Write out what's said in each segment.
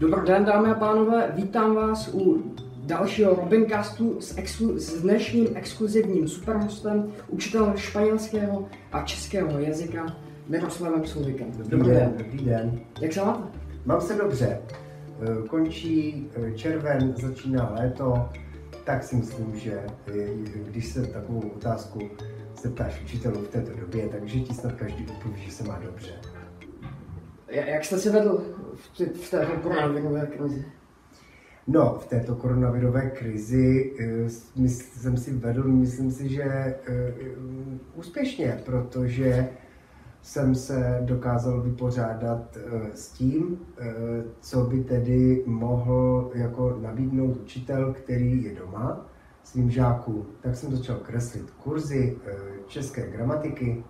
Dobrý den, dámy a pánové, vítám vás u dalšího Robincastu s, exklu- s dnešním exkluzivním superhostem, učitelem španělského a českého jazyka Miroslavem Souvikem. Dobrý, dobrý den, dobrý den. Jak se máte? Mám se dobře. Eh, končí eh, červen, začíná léto, tak si myslím, že eh, když se takovou otázku zeptáš učitelů v této době, takže ti snad každý odpoví, že se má dobře. Jak jste se vedl v, této koronavirové krizi? No, v této koronavirové krizi uh, jsem si vedl, myslím si, že uh, úspěšně, protože jsem se dokázal vypořádat uh, s tím, co by tedy mohl jako nabídnout učitel, který je doma svým žákům. Tak jsem začal kreslit kurzy české gramatiky,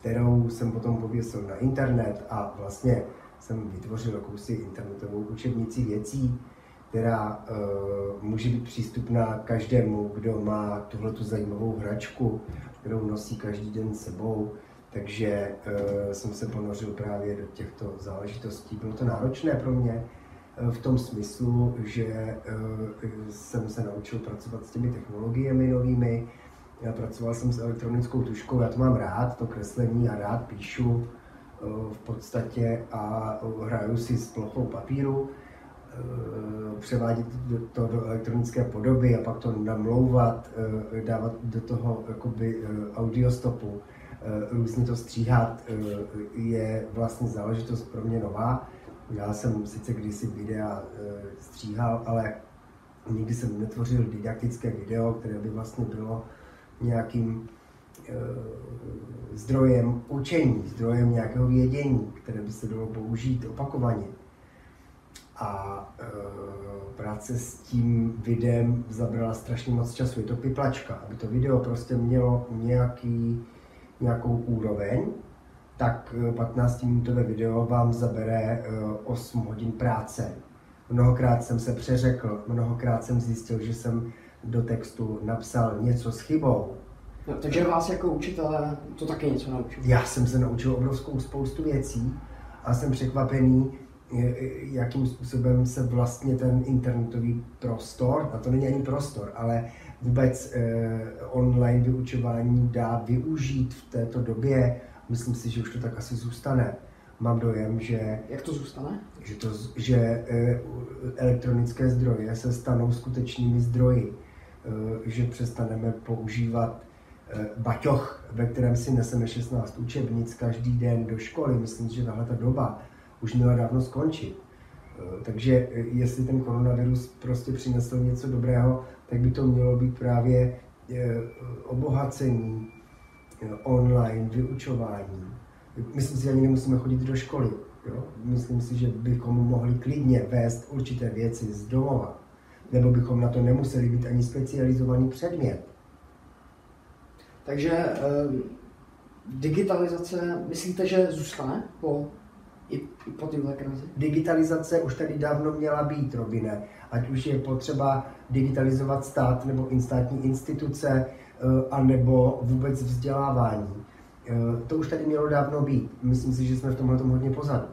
kterou jsem potom pověsil na internet a vlastně jsem vytvořil jakousi internetovou učebnici věcí, která uh, může být přístupná každému, kdo má tuhle zajímavou hračku, kterou nosí každý den sebou. Takže uh, jsem se ponořil právě do těchto záležitostí. Bylo to náročné pro mě uh, v tom smyslu, že uh, jsem se naučil pracovat s těmi technologiemi novými. Já pracoval jsem s elektronickou tuškou, já to mám rád, to kreslení, já rád píšu v podstatě a hraju si s plochou papíru převádět to do elektronické podoby a pak to namlouvat, dávat do toho jakoby audiostopu, různě to stříhat, je vlastně záležitost pro mě nová. Já jsem sice kdysi videa stříhal, ale nikdy jsem netvořil didaktické video, které by vlastně bylo nějakým zdrojem učení, zdrojem nějakého vědění, které by se dalo použít opakovaně. A e, práce s tím videem zabrala strašně moc času. Je to piplačka. Aby to video prostě mělo nějaký, nějakou úroveň, tak 15-minutové video vám zabere e, 8 hodin práce. Mnohokrát jsem se přeřekl, mnohokrát jsem zjistil, že jsem do textu napsal něco s chybou. No, takže vás jako učitele to taky něco naučil? Já jsem se naučil obrovskou spoustu věcí a jsem překvapený, jakým způsobem se vlastně ten internetový prostor, a to není ani prostor, ale vůbec eh, online vyučování dá využít v této době. Myslím si, že už to tak asi zůstane. Mám dojem, že... Jak to zůstane? Že, to, že eh, elektronické zdroje se stanou skutečnými zdroji. Eh, že přestaneme používat eh, baťoch, ve kterém si neseme 16 učebnic každý den do školy. Myslím, že tahle ta doba už měla dávno skončit. Eh, takže eh, jestli ten koronavirus prostě přinesl něco dobrého, tak by to mělo být právě eh, obohacení online, vyučování. Myslím si, že ani nemusíme chodit do školy. Jo? Myslím si, že bychom mohli klidně vést určité věci z domova. Nebo bychom na to nemuseli být ani specializovaný předmět. Takže eh, digitalizace, myslíte, že zůstane po i, i po téhle krizi? Digitalizace už tady dávno měla být, Robine. Ať už je potřeba digitalizovat stát nebo státní instituce, anebo vůbec vzdělávání. To už tady mělo dávno být. Myslím si, že jsme v tomhle tom hodně pozadu.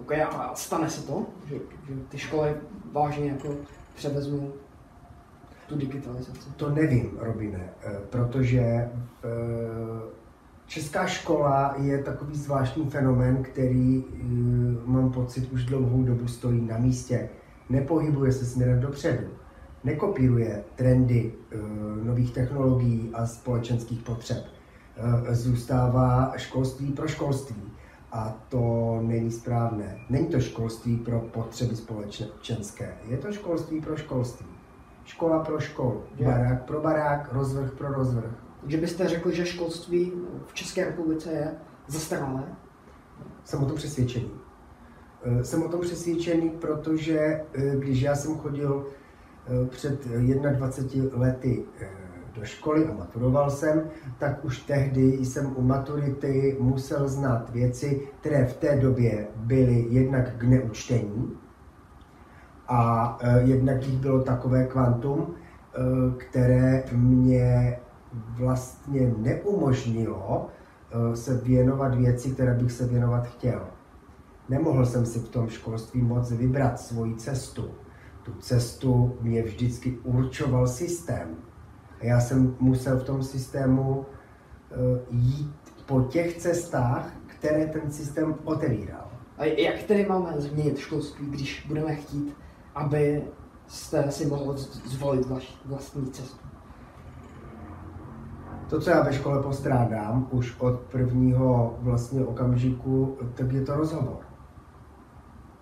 Ok, a stane se to, že, že ty školy vážně jako převezmou tu digitalizaci? To nevím, Robine, protože Česká škola je takový zvláštní fenomén, který mám pocit už dlouhou dobu stojí na místě. Nepohybuje se směrem dopředu. Nekopíruje trendy nových technologií a společenských potřeb. Zůstává školství pro školství. A to není správné. Není to školství pro potřeby společenské. Je to školství pro školství. Škola pro školu. Barák pro barák, rozvrh pro rozvrh. Takže byste řekl, že školství v České republice je zastaralé? Jsem o tom přesvědčený. Jsem o tom přesvědčený, protože když já jsem chodil před 21 lety do školy a maturoval jsem, tak už tehdy jsem u maturity musel znát věci, které v té době byly jednak k neučtení a jednak jich bylo takové kvantum, které mě vlastně neumožnilo se věnovat věci, které bych se věnovat chtěl. Nemohl jsem si v tom školství moc vybrat svoji cestu. Tu cestu mě vždycky určoval systém. A já jsem musel v tom systému jít po těch cestách, které ten systém otevíral. A jak tedy máme změnit školství, když budeme chtít, aby jste si mohl zvolit vlastní cestu? To, co já ve škole postrádám už od prvního vlastně okamžiku, tak je to rozhovor.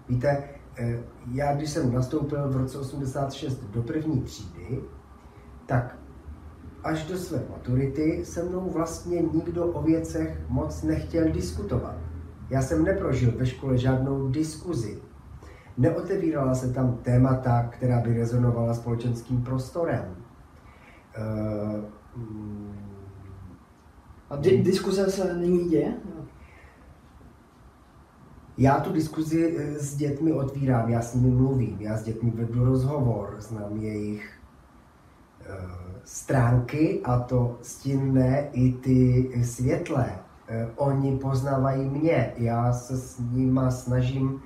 Víte, eh, já když jsem nastoupil v roce 86 do první třídy, tak až do své maturity se mnou vlastně nikdo o věcech moc nechtěl diskutovat. Já jsem neprožil ve škole žádnou diskuzi. Neotevírala se tam témata, která by rezonovala společenským prostorem. Uh, A di- diskuze se nyní děje? Já tu diskuzi eh, s dětmi otvírám, já s nimi mluvím, já s dětmi vedu rozhovor, znám jejich uh, stránky a to stinné i ty světlé. Uh, oni poznávají mě, já se s nima snažím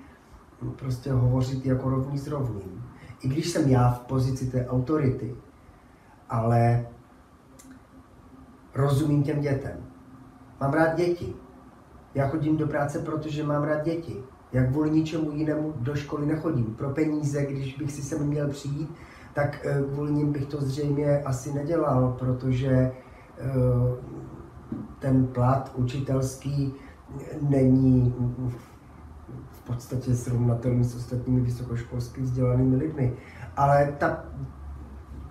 prostě hovořit jako rovný s rovným. I když jsem já v pozici té autority, ale rozumím těm dětem. Mám rád děti. Já chodím do práce, protože mám rád děti. Jak kvůli ničemu jinému do školy nechodím. Pro peníze, když bych si sem měl přijít, tak eh, kvůli nim bych to zřejmě asi nedělal, protože eh, ten plat učitelský není v podstatě srovnatelný s ostatními vysokoškolsky vzdělanými lidmi. Ale ta,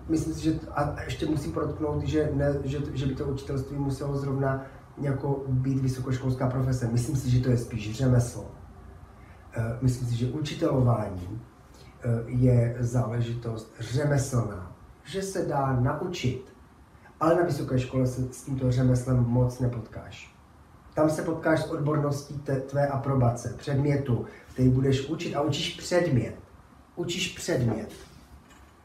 myslím si, že a ještě musím podotknout, že, ne, že, že by to učitelství muselo zrovna jako být vysokoškolská profese. Myslím si, že to je spíš řemeslo. Eh, myslím si, že učitelování eh, je záležitost řemeslná, že se dá naučit, ale na vysoké škole se s tímto řemeslem moc nepotkáš. Tam se potkáš s odborností tvé aprobace, předmětu, který budeš učit a učíš předmět. Učíš předmět.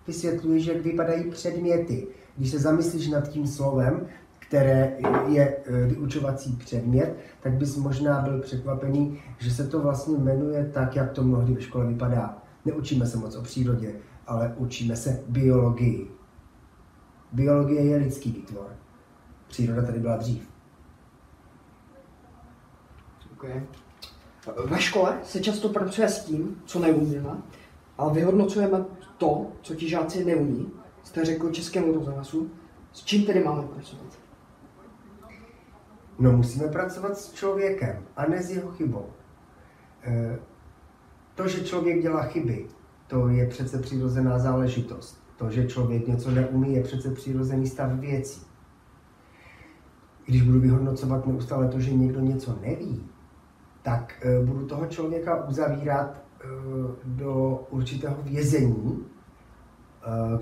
Vysvětluješ, jak vypadají předměty. Když se zamyslíš nad tím slovem, které je e, vyučovací předmět, tak bys možná byl překvapený, že se to vlastně jmenuje tak, jak to mnohdy ve škole vypadá. Neučíme se moc o přírodě, ale učíme se biologii. Biologie je lidský výtvor. Příroda tady byla dřív. Okay. Ve škole se často pracuje s tím, co neumíme, ale vyhodnocujeme to, co ti žáci neumí. Jste řekl českému rozhlasu. S čím tedy máme pracovat? No musíme pracovat s člověkem a ne s jeho chybou. E, to, že člověk dělá chyby, to je přece přirozená záležitost. To, že člověk něco neumí, je přece přirozený stav věcí. Když budu vyhodnocovat neustále to, že někdo něco neví, tak e, budu toho člověka uzavírat e, do určitého vězení,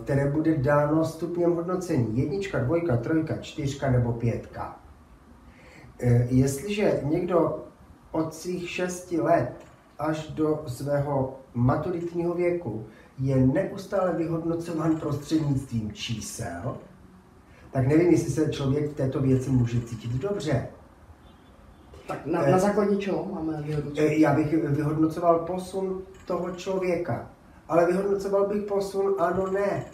které bude dáno stupněm hodnocení. Jednička, dvojka, trojka, čtyřka nebo pětka. Eh, jestliže někdo od svých šesti let až do svého maturitního věku je neustále vyhodnocován prostřednictvím čísel, tak nevím, jestli se člověk v této věci může cítit dobře. Tak na, na základě čeho máme vyhodnocovat? Eh, já bych vyhodnocoval posun toho člověka. Ale vyhodnocoval bych posun ano, ne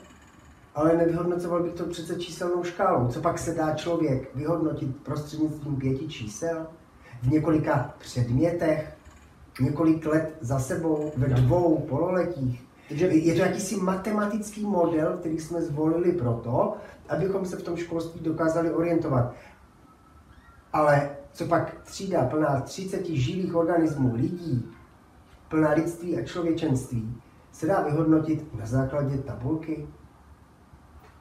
ale nevyhodnocoval bych to přece číselnou škálou. Co pak se dá člověk vyhodnotit prostřednictvím pěti čísel v několika předmětech, několik let za sebou, ve dvou pololetích. Takže je to jakýsi matematický model, který jsme zvolili proto, abychom se v tom školství dokázali orientovat. Ale co pak třída plná 30 živých organismů, lidí, plná lidství a člověčenství, se dá vyhodnotit na základě tabulky,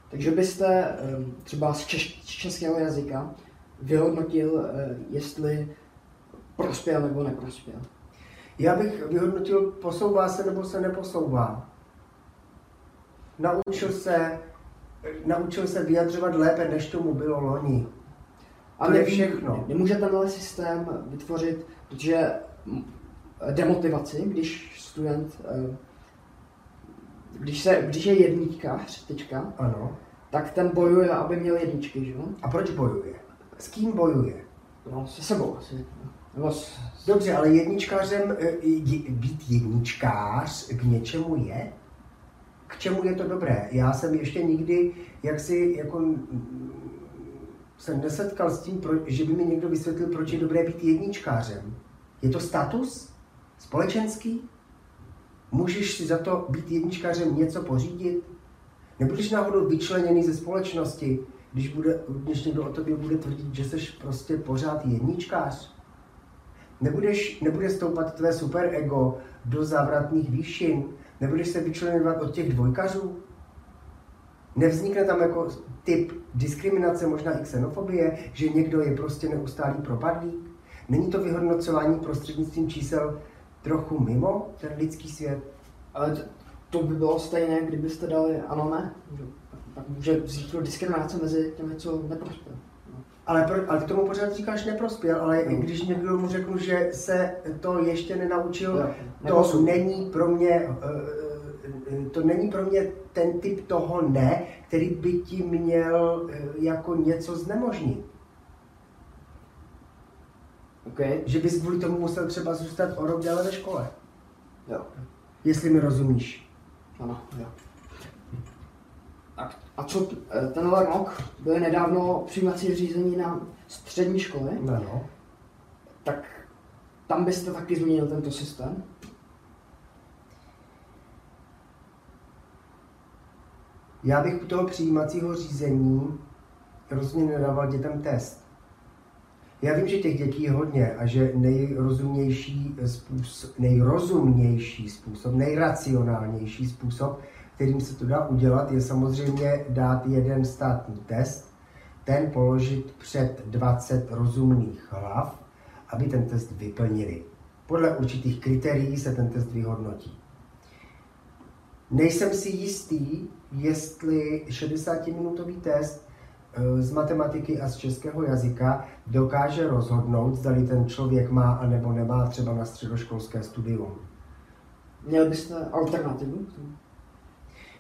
takže byste třeba z, češ, z českého jazyka vyhodnotil, eh, jestli prospěl nebo neprospěl. Já bych vyhodnotil, posouvá se nebo se neposouvá. Naučil se, naučil se vyjadřovat lépe, než tomu bylo loni. A to je všechno. Nemůže tenhle systém vytvořit, protože demotivaci, když student eh, když, se, když je jedničkář, teďka, ano. tak ten bojuje, aby měl jedničky, že jo? A proč bojuje? S kým bojuje? No, se sebou asi. Dobře, ale jedničkářem, eh, být jedničkář k něčemu je? K čemu je to dobré? Já jsem ještě nikdy, jak si jako se nesetkal s tím, že by mi někdo vysvětlil, proč je dobré být jedničkářem. Je to status? Společenský? Můžeš si za to být jedničkářem něco pořídit? Nebudeš náhodou vyčleněný ze společnosti, když, bude, když někdo o tobě bude tvrdit, že jsi prostě pořád jedničkář? Nebudeš, nebude stoupat tvé superego do závratných výšin? Nebudeš se vyčlenovat od těch dvojkařů? Nevznikne tam jako typ diskriminace, možná i xenofobie, že někdo je prostě neustálý propadlík? Není to vyhodnocování prostřednictvím čísel trochu mimo ten lidský svět? Ale to, to by bylo stejné, kdybyste dali ano, ne. Pak může vzít diskriminace mezi těmi, co neprospěl. Ale, pro, ale k tomu pořád říkáš neprospěl, ale no. když někdo mu řeknu, že se to ještě nenaučil, jo, to není pro mě eh, to není pro mě ten typ toho ne, který by ti měl eh, jako něco znemožnit. Okay. Že bys kvůli tomu musel třeba zůstat o rok déle ve škole. Jo. Jestli mi rozumíš. Ano, jo. A, a co eh, tenhle rok? Byly nedávno přijímací řízení na střední školy. Ano. Tak tam byste taky změnil tento systém? Já bych u toho přijímacího řízení rozhodně nedával dětem test. Já vím, že těch dětí je hodně a že nejrozumnější způsob, nejrozumnější způsob, nejracionálnější způsob, kterým se to dá udělat, je samozřejmě dát jeden státní test, ten položit před 20 rozumných hlav, aby ten test vyplnili. Podle určitých kritérií se ten test vyhodnotí. Nejsem si jistý, jestli 60-minutový test Eh, z matematiky a z českého jazyka dokáže rozhodnout, zda ten člověk má a nebo nemá třeba na středoškolské studium. Měl byste alternativu?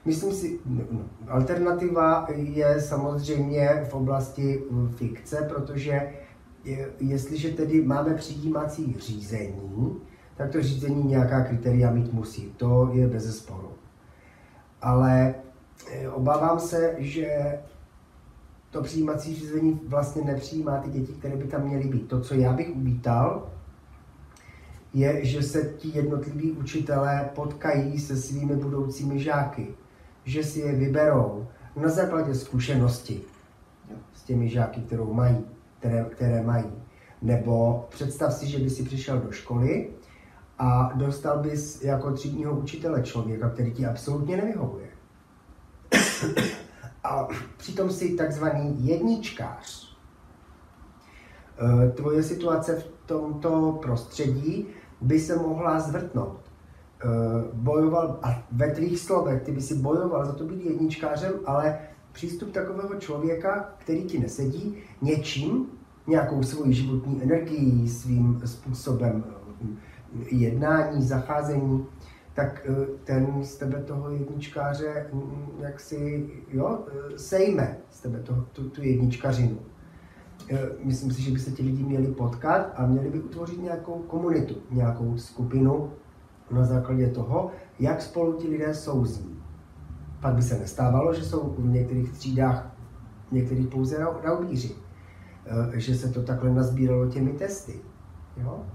Myslím si, no, no, alternativa je samozřejmě v oblasti mm, fikce, protože je, jestliže tedy máme přijímací řízení, tak to řízení nějaká kritéria mít musí. To je bez sporu. Ale eh, obávám se, že to přijímací řízení vlastně nepřijímá ty děti, které by tam měly být. To, co já bych uvítal, je, že se ti jednotliví učitelé potkají se svými budoucími žáky, že si je vyberou na základě zkušenosti s těmi žáky, kterou mají, které, které mají. Nebo představ si, že by si přišel do školy a dostal bys jako třídního učitele člověka, který ti absolutně nevyhovuje a přitom jsi takzvaný jedničkář. E, tvoje situace v tomto prostředí by se mohla zvrtnout. E, bojoval, a ve tvých slovech, ty by si bojoval za to být jedničkářem, ale přístup takového člověka, který ti nesedí, něčím, nějakou svoji životní energií, svým způsobem jednání, zacházení, tak eh, ten z tebe toho jedničkáře mm, jak si, jo, eh, sejme z tebe toho, tu, tu jedničkařinu. Eh, myslím si, že by se ti lidi měli potkat a měli by utvořit nějakou komunitu, nějakou skupinu na základě toho, jak spolu ti lidé souzní. Pak by se nestávalo, že jsou v některých třídách některých pouze raubíři. Že se to takhle nazbíralo těmi testy. Jo?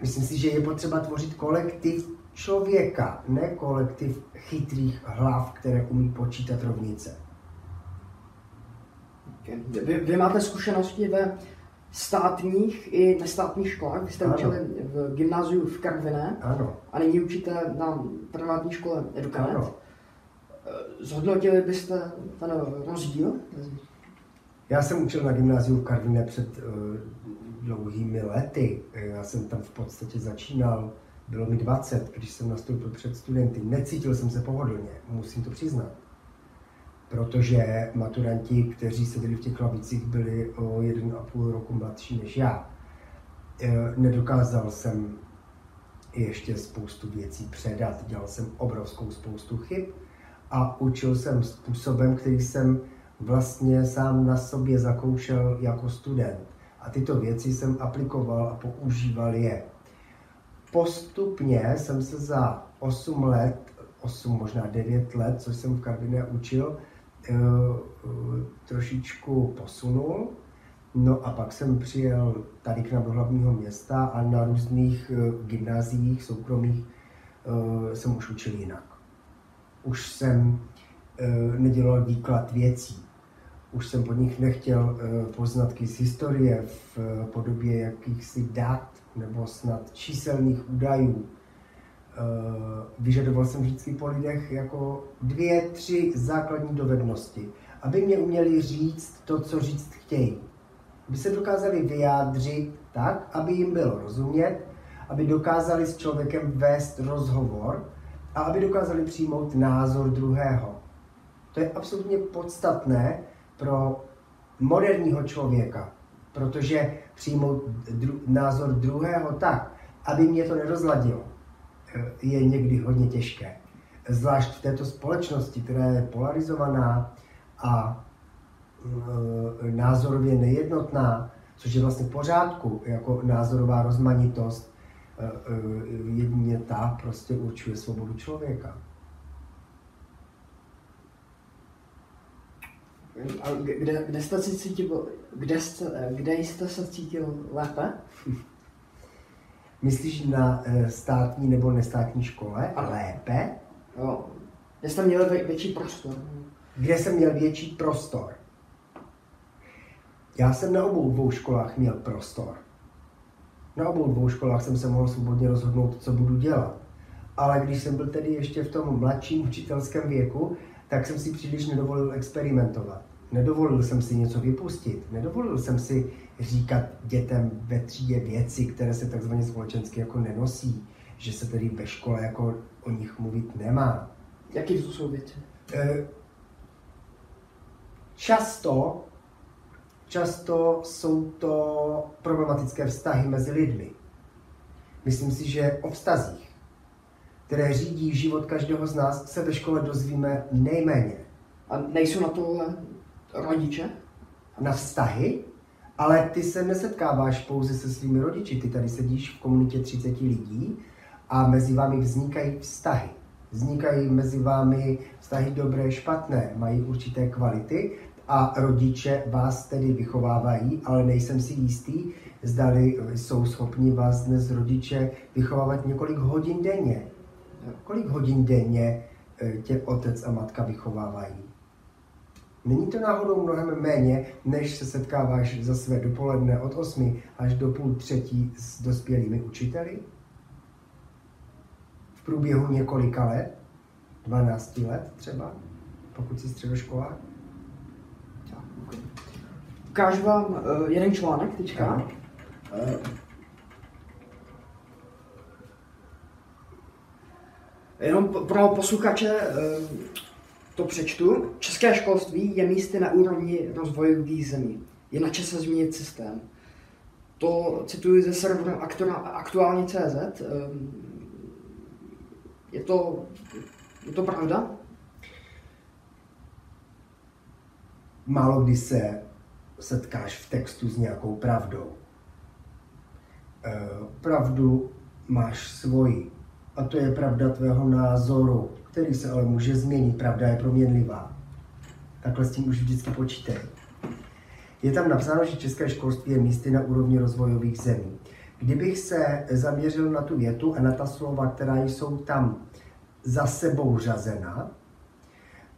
Myslím si, že je potřeba tvořit kolektiv člověka, ne kolektiv chytrých hlav, které umí počítat rovnice. Vy, vy máte zkušenosti ve státních i nestátních školách. Vy jste ano. učili v gymnáziu v Karviné ano. a nyní učíte na privátní škole Edukanet. Ano. Zhodnotili byste ten rozdíl? Já jsem učil na gymnáziu v Karviné před uh, dlouhými lety. Já jsem tam v podstatě začínal bylo mi 20, když jsem nastoupil před studenty. Necítil jsem se pohodlně, musím to přiznat. Protože maturanti, kteří seděli v těch lavicích, byli o jeden a půl roku mladší než já. E, nedokázal jsem ještě spoustu věcí předat, dělal jsem obrovskou spoustu chyb a učil jsem způsobem, který jsem vlastně sám na sobě zakoušel jako student. A tyto věci jsem aplikoval a používal je. Postupně jsem se za 8 let, 8, možná 9 let, co jsem v kabině učil, eh, eh, trošičku posunul. No a pak jsem přijel tady k nám do hlavního města a na různých eh, gymnáziích soukromých jsem už učil jinak. Už jsem nedělal výklad věcí. Už jsem po nich nechtěl poznatky z historie v podobě jakýchsi dat, nebo snad číselných údajů. Eh, vyžadoval jsem vždycky po lidech jako dvě, tři základní dovednosti, aby mě uměli říct to, co říct chtějí. Aby se dokázali vyjádřit tak, aby jim bylo rozumět, aby dokázali s člověkem vést rozhovor a aby dokázali přijmout názor druhého. To je absolutně podstatné pro moderního člověka, protože přijmout dru- názor druhého tak, aby mě to nerozladilo, eh, je někdy hodně těžké. Zvlášť v této společnosti, která je polarizovaná a e, názorově nejednotná, což je vlastně v pořádku, jako názorová rozmanitost, e, e, jedině ta prostě určuje svobodu člověka. A kde, kde jste si cítil, kde jste, kde jste se cítil lépe? Myslíš na eh, státní nebo nestátní škole a lépe? Jo. Kde jste měl větší prostor? Kde jsem měl větší prostor? Já jsem na obou dvou školách měl prostor. Na obou dvou školách jsem se mohl svobodně rozhodnout, co budu dělat. Ale když jsem byl tedy ještě v tom mladším učitelském věku, tak jsem si příliš nedovolil experimentovat. Nedovolil jsem si něco vypustit, nedovolil jsem si říkat dětem ve třídě věci, které se takzvaně společensky jako nenosí, že se tedy ve škole jako o nich mluvit nemá. Jaký to jsou věci? E, často, často jsou to problematické vztahy mezi lidmi. Myslím si, že o vztazích, které řídí život každého z nás, se ve škole dozvíme nejméně. A nejsou na tohle rodiče? Na vztahy? Ale ty se nesetkáváš pouze se svými rodiči, ty tady sedíš v komunitě 30 lidí a mezi vámi vznikají vztahy. Vznikají mezi vámi vztahy dobré, špatné, mají určité kvality a rodiče vás tedy vychovávají, ale nejsem si jistý, zdali jsou schopni vás dnes rodiče vychovávat několik hodin denně. Kolik hodin denně eh, tě otec a matka vychovávají? Není to náhodou mnohem méně, než se setkáváš za své dopoledne od 8 až do půl třetí s dospělými učiteli? V průběhu několika let, 12 let třeba, pokud jsi středoškolák? Ukážu vám uh, jeden článek teďka. Uh, jenom pro posluchače, uh, to přečtu. České školství je místy na úrovni rozvojových zemí. Je na čase změnit systém. To cituji ze serveru aktuálně CZ. Ehm, je to, je to pravda? Málo kdy se setkáš v textu s nějakou pravdou. Ehm, pravdu máš svoji. A to je pravda tvého názoru který se ale může změnit, pravda je proměnlivá. Takhle s tím už vždycky počítej. Je tam napsáno, že české školství je místy na úrovni rozvojových zemí. Kdybych se zaměřil na tu větu a na ta slova, která jsou tam za sebou řazena,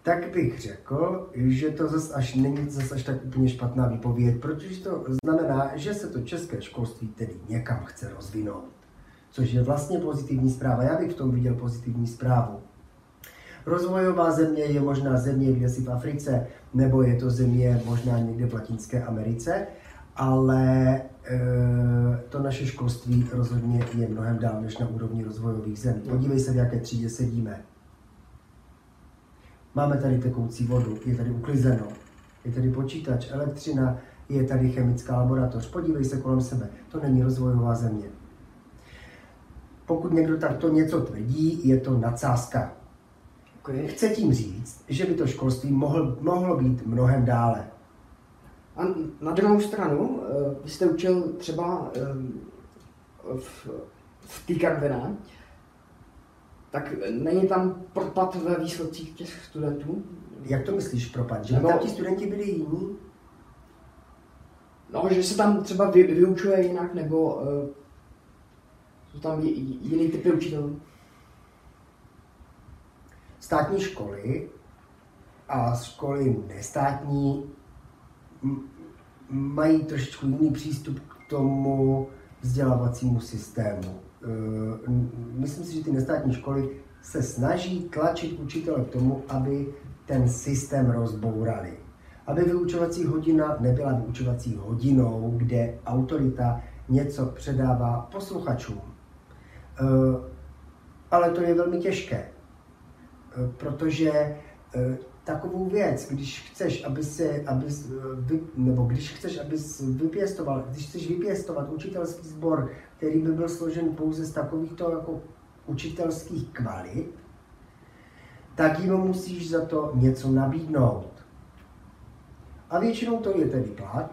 tak bych řekl, že to zase až není zase až tak úplně špatná výpověď, protože to znamená, že se to české školství tedy někam chce rozvinout. Což je vlastně pozitivní zpráva. Já bych v tom viděl pozitivní zprávu. Rozvojová země je možná země kde si v Africe, nebo je to země možná někde v Latinské Americe, ale e, to naše školství rozhodně je mnohem dál než na úrovni rozvojových zemí. Podívej se, v jaké třídě sedíme. Máme tady tekoucí vodu, je tady uklizeno, je tady počítač, elektřina, je tady chemická laboratoř. Podívej se kolem sebe, to není rozvojová země. Pokud někdo takto něco tvrdí, je to nadsázka. Chce tím říct, že by to školství mohl, mohlo být mnohem dále. A na druhou stranu, eh, vy jste učil třeba eh, v, v té Karviné, tak není tam propad ve výsledcích těch studentů? Jak to myslíš propad? Že Nebo... tam ti studenti byli jiní? No, že se tam třeba vy, vyučuje jinak, nebo uh, jsou tam jiný typy učitelů? Státní školy a školy nestátní mají trošičku jiný přístup k tomu vzdělávacímu systému. Eh, myslím si, že ty nestátní školy se snaží tlačit učitele k tomu, aby ten systém rozbourali. Aby vyučovací hodina nebyla vyučovací hodinou, kde autorita něco předává posluchačům. Eh, ale to je velmi těžké, protože takovou věc, když chceš, aby se, aby, vy, nebo když chceš, aby vypěstoval, když chceš vypěstovat učitelský sbor, který by byl složen pouze z takovýchto jako učitelských kvalit, tak jim musíš za to něco nabídnout. A většinou to je tedy plat,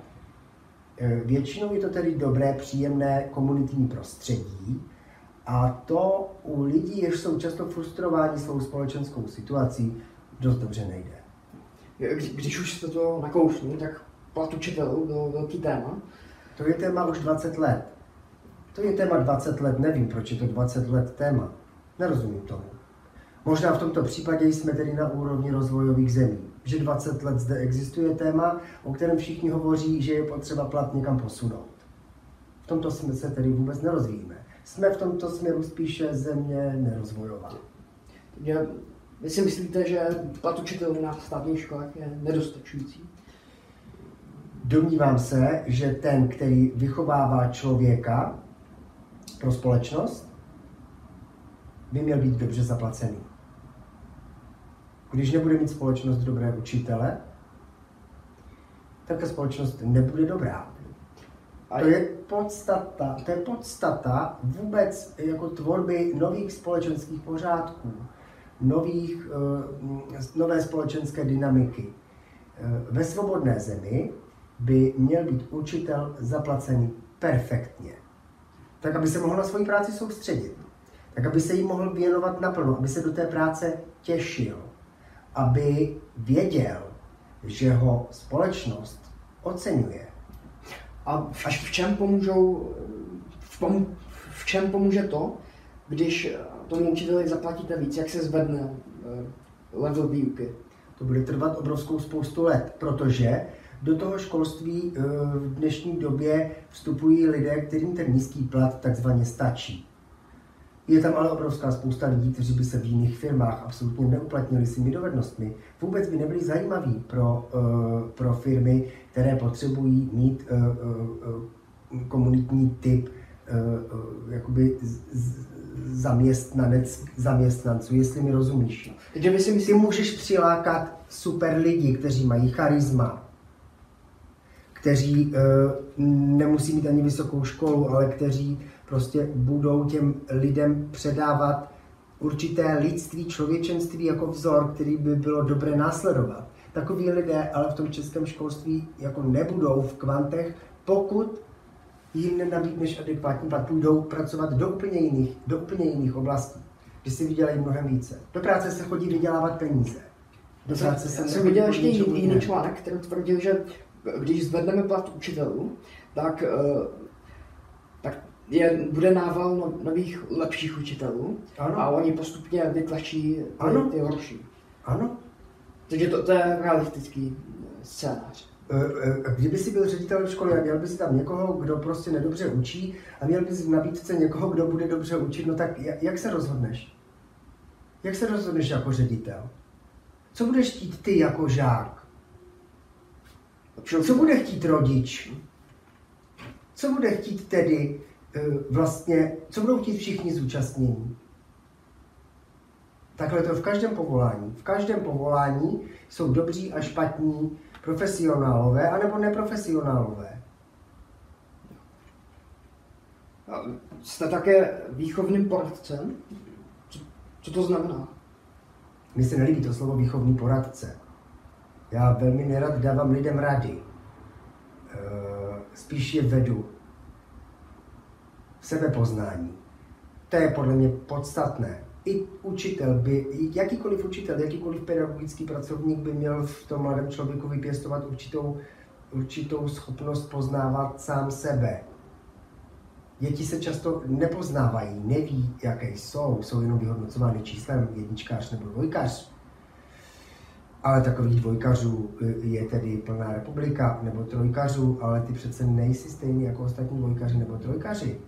většinou je to tedy dobré, příjemné komunitní prostředí, a to u lidí, jež jsou často frustrováni svou společenskou situací, dost dobře nejde. Když už jste to nakousnul, tak plat učitelů byl velký téma. To je téma už 20 let. To je téma 20 let, nevím, proč je to 20 let téma. Nerozumím tomu. Možná v tomto případě jsme tedy na úrovni rozvojových zemí, že 20 let zde existuje téma, o kterém všichni hovoří, že je potřeba plat někam posunout. V tomto jsme se tedy vůbec nerozvíjíme. Jsme v tomto směru spíše země nerozvojová. Vy si myslíte, že plat učitelů na státních školách je nedostačující? Domnívám se, že ten, který vychovává člověka pro společnost, by měl být dobře zaplacený. Když nebude mít společnost dobré učitele, tak ta společnost nebude dobrá. To je podstata, to je podstata vůbec jako tvorby nových společenských pořádků nových, eh, nové společenské dynamiky. Eh, ve svobodné zemi by měl být učitel zaplacený perfektně. Tak, aby se mohl na svoji práci soustředit. Tak, aby se jí mohl věnovat naplno, aby se do té práce těšil. Aby věděl, že ho společnost oceňuje. A až v čem pomůžou, v, pom, v čem pomůže to, když tomu učiteli zaplatíte víc, jak se zvedne eh, level výuky? To bude trvat obrovskou spoustu let, protože do toho školství eh, v dnešní době vstupují lidé, kterým ten nízký plat takzvaně stačí. Je tam ale obrovská spousta lidí, kteří by se v jiných firmách absolutně neuplatnili svými dovednostmi. Vůbec by nebyli zajímaví pro, eh, pro firmy, které potřebují mít komunitní typ jakoby zaměstnanec, zaměstnanců, jestli mi rozumíš. Takže by si myslí... Ty můžeš přilákat super lidi, kteří mají charisma, kteří uh, nemusí mít ani vysokou školu, ale kteří prostě budou těm lidem předávat určité lidství, člověčenství jako vzor, který by bylo dobré následovat. Takoví lidé ale v tom českém školství jako nebudou v kvantech, pokud jim nenabídneš adekvátní plat, půjdou pracovat do úplně jiných, do úplně jiných oblastí, kde si vydělají mnohem více. Do práce se chodí vydělávat peníze. Do práce se Já jsem viděl ještě jiný, jiný článek, který tvrdil, že když zvedneme plat učitelů, tak, eh, tak je, bude nával no, nových lepších učitelů ano. a oni postupně vytlačí ty, ano. ty horší. Ano. Takže to, to je realistický scénář. Eh, eh, kdyby si byl ředitelem školy a měl by si tam někoho, kdo prostě nedobře učí a měl bys v nabídce někoho, kdo bude dobře učit, no tak jak se rozhodneš? Jak se rozhodneš jako ředitel? Co budeš chtít ty jako žák? Co bude chtít rodič? Co bude chtít tedy eh, vlastně, co budou chtít všichni zúčastnění? Takhle to v každém povolání. V každém povolání jsou dobří a špatní profesionálové anebo neprofesionálové. Jste také výchovným poradcem? Co, co to znamená? Mně se nelíbí to slovo výchovný poradce. Já velmi nerad dávám lidem rady. spíš je vedu sebepoznání. To je podle mě podstatné. I učitel by, jakýkoliv učitel, jakýkoliv pedagogický pracovník by měl v tom mladém člověku vypěstovat určitou, určitou schopnost poznávat sám sebe. Děti se často nepoznávají, neví, jaké jsou, jsou jenom vyhodnocovány číslem jedničkář nebo dvojkář. Ale takových dvojkařů je tedy plná republika, nebo trojkařů, ale ty přece nejsi stejný jako ostatní dvojkaři nebo trojkaři.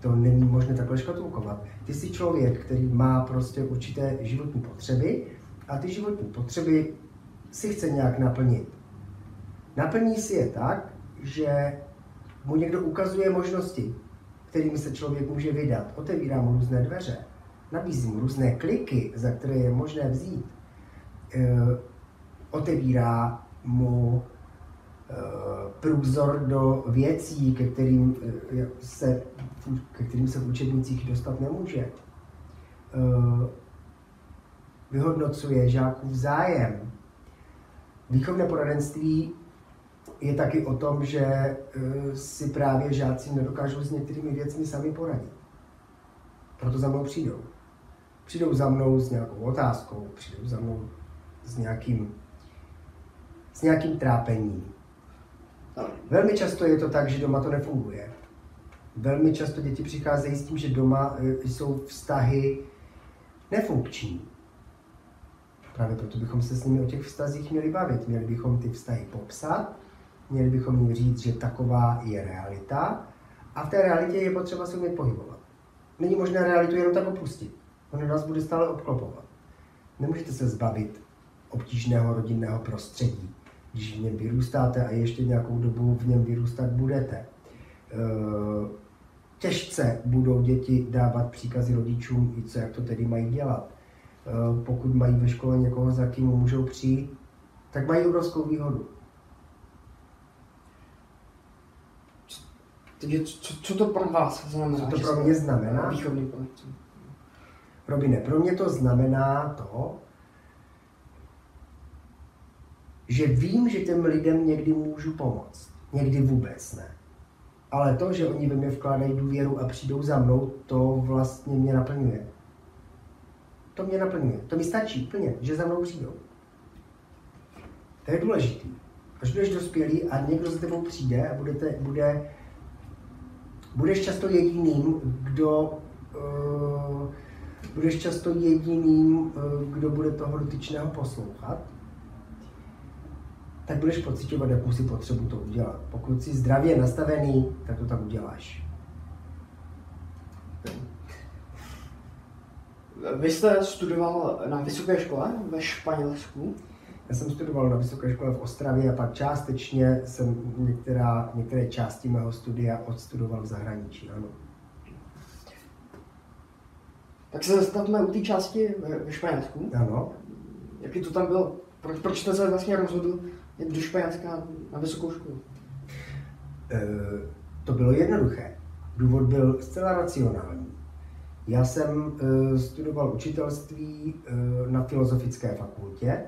To není možné takhle škatulkovat. Ty jsi člověk, který má prostě určité životní potřeby a ty životní potřeby si chce nějak naplnit. Naplní si je tak, že mu někdo ukazuje možnosti, kterými se člověk může vydat, otevírá mu různé dveře, nabízí mu různé kliky, za které je možné vzít, e, otevírá mu průzor do věcí, ke kterým e, se, ke kterým se v učebnicích dostat nemůže. E, vyhodnocuje žákův zájem. Výchovné poradenství je taky o tom, že eh, si právě žáci nedokážou s některými věcmi sami poradit. Proto za mnou přijdou. Přijdou za mnou s nějakou otázkou, přijdou za mnou s nějakým, s nějakým trápením. Velmi často je to tak, že doma to nefunguje. Velmi často děti přicházejí s tím, že doma eh, jsou vztahy nefunkční. Právě proto bychom se s nimi o těch vztazích měli bavit. Měli bychom ty vztahy popsat Měli bychom jim říct, že taková je realita a v té realitě je potřeba se umět pohybovat. Není možné realitu jenom tak opustit. Ono nás bude stále obklopovat. Nemůžete se zbavit obtížného rodinného prostředí, když v něm vyrůstáte a ještě nějakou dobu v něm vyrůstat budete. E, těžce budou děti dávat příkazy rodičům, i co, jak to tedy mají dělat. E, pokud mají ve škole někoho, za kým můžou přijít, tak mají obrovskou výhodu Takže co, co to pro vás znamená? Co to pro mě znamená? Výchovný. Robine, pro mě to znamená to, že vím, že těm lidem někdy můžu pomoct. Někdy vůbec ne. Ale to, že oni ve mě vkládají důvěru a přijdou za mnou, to vlastně mě naplňuje. To mě naplňuje. To mi stačí plně, že za mnou přijdou. To je důležitý. Až budeš dospělý a někdo za tebou přijde a budete, bude budeš často jediným, kdo uh, budeš často jediným, uh, kdo bude toho dotyčného poslouchat, tak budeš pocitovat jakousi potřebu to udělat. Pokud jsi zdravě nastavený, tak to tak uděláš. Vy jste studoval na vysoké škole ve Španělsku. Já jsem studoval na vysoké škole v Ostravě a pak částečně jsem některá, některé části mého studia odstudoval v zahraničí, ano. Tak se zastavme u té části ve Španělsku. Ano. Jaký to tam bylo? Proč, proč jste se vlastně rozhodl do Španělska na vysokou školu? E, to bylo jednoduché. Důvod byl zcela racionální. Já jsem e, studoval učitelství e, na Filozofické fakultě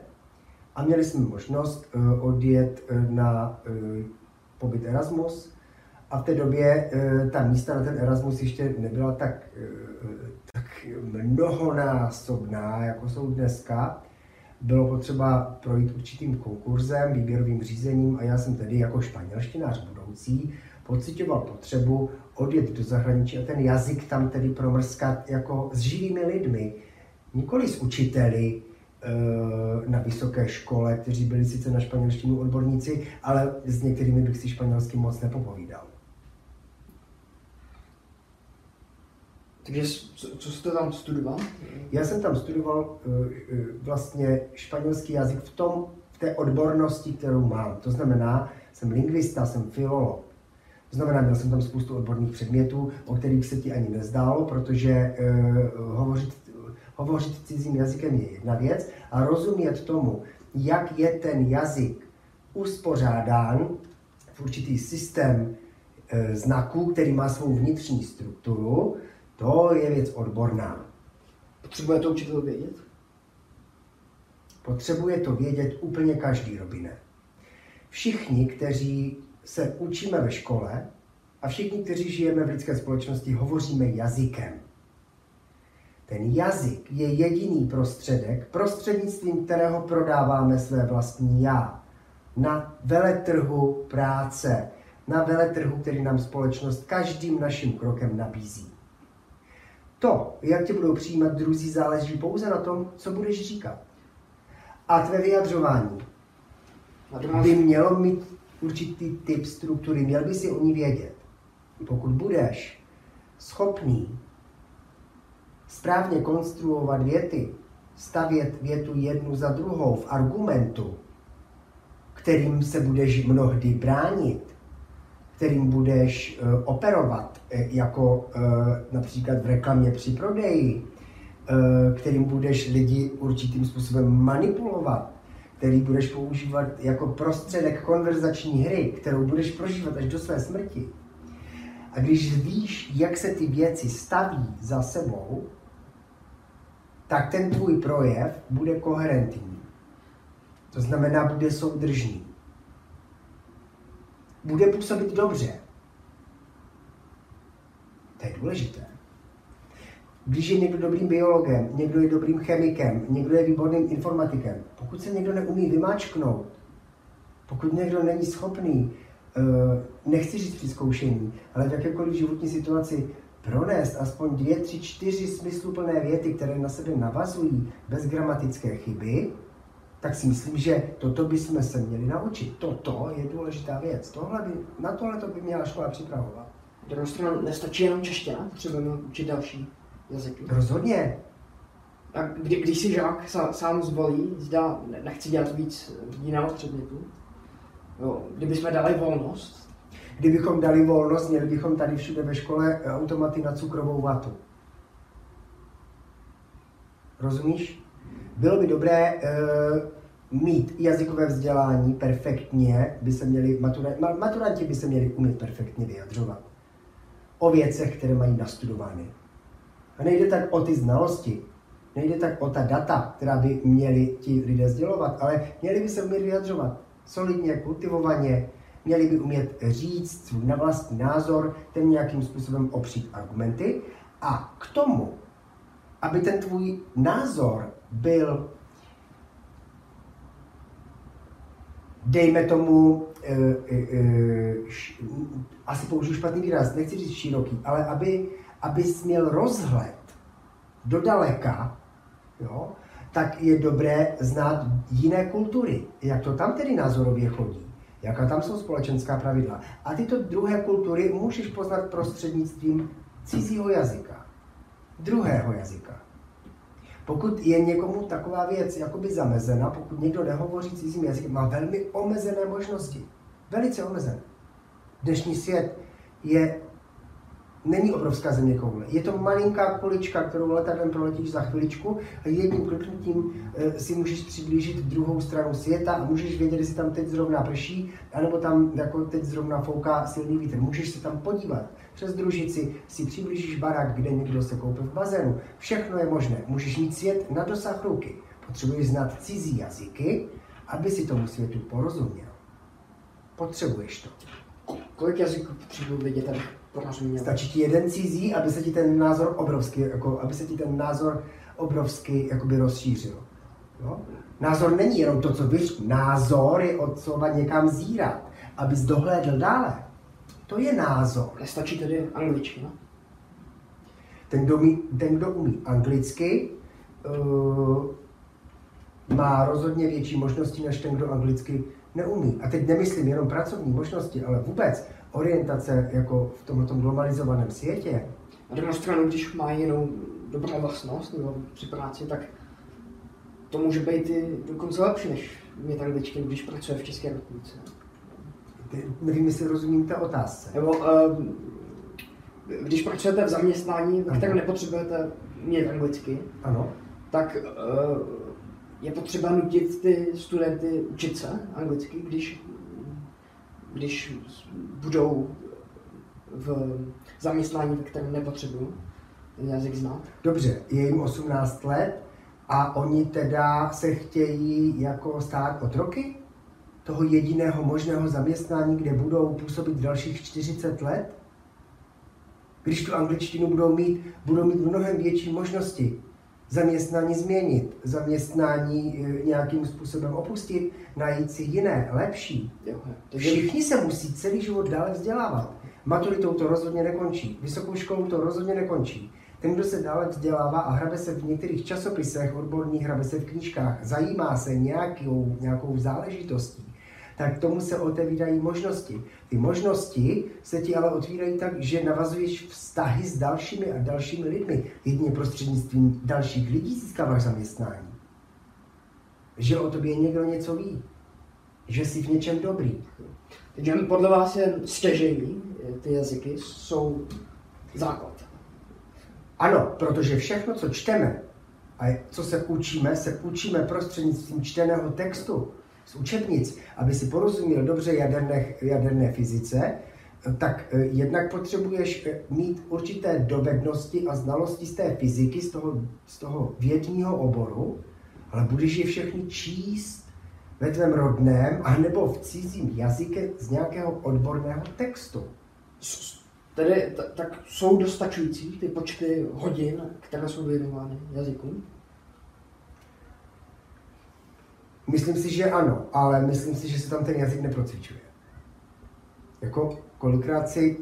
a měli jsme možnost uh, odjet uh, na uh, pobyt Erasmus a v té době uh, ta místa na ten Erasmus ještě nebyla tak, uh, tak mnohonásobná, jako jsou dneska. Bylo potřeba projít určitým konkurzem, výběrovým řízením a já jsem tedy jako španělštinář budoucí pocitoval potřebu odjet do zahraničí a ten jazyk tam tedy promrskat jako s živými lidmi, nikoli s učiteli, Eh, na vysoké škole, kteří byli sice na španělštinu odborníci, ale s některými bych si španělsky moc nepopovídal. Takže co jste tam studoval? Já jsem tam studoval eh, eh, vlastně španělský jazyk v tom, v té odbornosti, kterou mám. To znamená, jsem lingvista, jsem filolog. To znamená, měl jsem tam spoustu odborných předmětů, o kterých se ti ani nezdálo, protože uh, hovořit Hovořit cizím jazykem je jedna věc a rozumět tomu, jak je ten jazyk uspořádán v určitý systém e, znaků, který má svou vnitřní strukturu, to je věc odborná. Potřebuje to učitel vědět? Potřebuje to vědět úplně každý, Robine. Všichni, kteří se učíme ve škole a všichni, kteří žijeme v lidské společnosti, hovoříme jazykem. Ten jazyk je jediný prostředek, prostřednictvím kterého prodáváme své vlastní já. Na veletrhu práce, na veletrhu, který nám společnost každým naším krokem nabízí. To, jak tě budou přijímat druzí, záleží pouze na tom, co budeš říkat. A tvé vyjadřování by mělo mít určitý typ struktury, měl by si o ní vědět. Pokud budeš schopný správně konstruovat věty, stavět větu jednu za druhou v argumentu, kterým se budeš mnohdy bránit, kterým budeš uh, operovat, uh, jako uh, například v reklamě při prodeji, kterým budeš lidi určitým způsobem manipulovat, který budeš používat jako prostředek konverzační hry, kterou budeš prožívat až do své smrti. A když víš, jak se ty věci staví za sebou, tak ten tvůj projev bude koherentní. To znamená, bude soudržný. Bude působit dobře. To je důležité. Když je někdo dobrým biologem, někdo je dobrým chemikem, někdo je výborným informatikem, pokud se někdo neumí vymáčknout, pokud někdo není schopný, eh, nechci říct při zkoušení, ale v jakékoliv životní situaci pronést aspoň dvě, tři, čtyři smysluplné věty, které na sebe navazují bez gramatické chyby, tak si myslím, že toto bychom se měli naučit. Toto je důležitá věc. Tohle by, na tohle to by měla škola připravovat. druhou stranu nestačí jenom čeština, potřebujeme učit další jazyky. Rozhodně. A kdy, když si žák sám zvolí, zda nechci dělat víc jiného předmětu, jo, kdybychom dali volnost, Kdybychom dali volnost, měli bychom tady všude ve škole automaty na cukrovou vatu. Rozumíš? Bylo by dobré e, mít jazykové vzdělání perfektně, by se měli, maturanti, maturanti by se měli umět perfektně vyjadřovat o věcech, které mají nastudovány. A nejde tak o ty znalosti, nejde tak o ta data, která by měli ti lidé sdělovat, ale měli by se umět vyjadřovat solidně, kultivovaně, měli by umět říct svůj na vlastní názor, ten nějakým způsobem opřít argumenty a k tomu, aby ten tvůj názor byl, dejme tomu, e, e, š, asi použiju špatný výraz, nechci říct široký, ale aby, aby měl rozhled do daleka, jo, tak je dobré znát jiné kultury, jak to tam tedy názorově chodí jaká tam jsou společenská pravidla. A tyto druhé kultury můžeš poznat prostřednictvím cizího jazyka, druhého jazyka. Pokud je někomu taková věc jakoby zamezena, pokud někdo nehovoří cizím jazykem, má velmi omezené možnosti. Velice omezené. Dnešní svět je není obrovská země koule. Je to malinká kulička, kterou letadlem proletíš za chviličku a jedním kliknutím eh, si můžeš přiblížit druhou stranu světa a můžeš vědět, jestli tam teď zrovna prší, anebo tam jako teď zrovna fouká silný vítr. Můžeš se tam podívat. Přes družici si přiblížíš barák, kde někdo se koupil v bazénu. Všechno je možné. Můžeš mít svět na dosah ruky. Potřebuješ znát cizí jazyky, aby si tomu světu porozuměl. Potřebuješ to. Kolik jazyků potřebuji vědět, abych porozuměl? Stačí ti jeden cizí, aby se ti ten názor obrovský, jako, aby se ti ten názor obrovsky jakoby rozšířil. Jo? Názor není jenom to, co víš. Názor je od slova někam zírat, abys dohlédl dále. To je názor. Stačí tedy angličtina? Ten, kdo, umí, ten, kdo umí anglicky, uh, má rozhodně větší možnosti, než ten, kdo anglicky neumí. A teď nemyslím jenom pracovní možnosti, ale vůbec orientace jako v tomto globalizovaném světě. Na druhou stranu, když má jinou dobrou vlastnost nebo při práci, tak to může být i dokonce lepší, než mě angličtinu, když pracuje v České republice. Nevím, jestli rozumím té otázce. Nebo uh, když pracujete v zaměstnání, ve kterém nepotřebujete mít anglicky, ano. tak uh, je potřeba nutit ty studenty učit se anglicky, když, když budou v zaměstnání, ve kterém nepotřebují ten jazyk znát. Dobře, je jim 18 let a oni teda se chtějí jako stát otroky? Toho jediného možného zaměstnání, kde budou působit dalších 40 let? Když tu angličtinu budou mít, budou mít mnohem větší možnosti zaměstnání změnit, zaměstnání e, nějakým způsobem opustit, najít si jiné, lepší. Všichni se musí celý život dále vzdělávat. Maturitou to rozhodně nekončí, vysokou školou to rozhodně nekončí. Ten, kdo se dále vzdělává a hrabe se v některých časopisech odborných, hrabe se v knížkách, zajímá se nějakou, nějakou záležitostí, tak tomu se otevírají možnosti. Ty možnosti se ti ale otvírají tak, že navazuješ vztahy s dalšími a dalšími lidmi. Jedině prostřednictvím dalších lidí získáváš zaměstnání. Že o tobě někdo něco ví. Že jsi v něčem dobrý. Takže podle vás je stěžení, ty jazyky jsou základ. Ano, protože všechno, co čteme a co se učíme, se učíme prostřednictvím čteného textu z učebnic, aby si porozuměl dobře jaderné, jaderné fyzice, tak eh, jednak potřebuješ eh, mít určité dovednosti a znalosti z té fyziky, z toho, z toho vědního oboru, ale budeš je všechny číst ve tvém rodném anebo v cizím jazyce z nějakého odborného textu. Tedy tak jsou dostačující ty počty hodin, které jsou věnovány jazykům? Myslím si, že ano, ale myslím si, že se tam ten jazyk neprocvičuje. Jako kolikrát si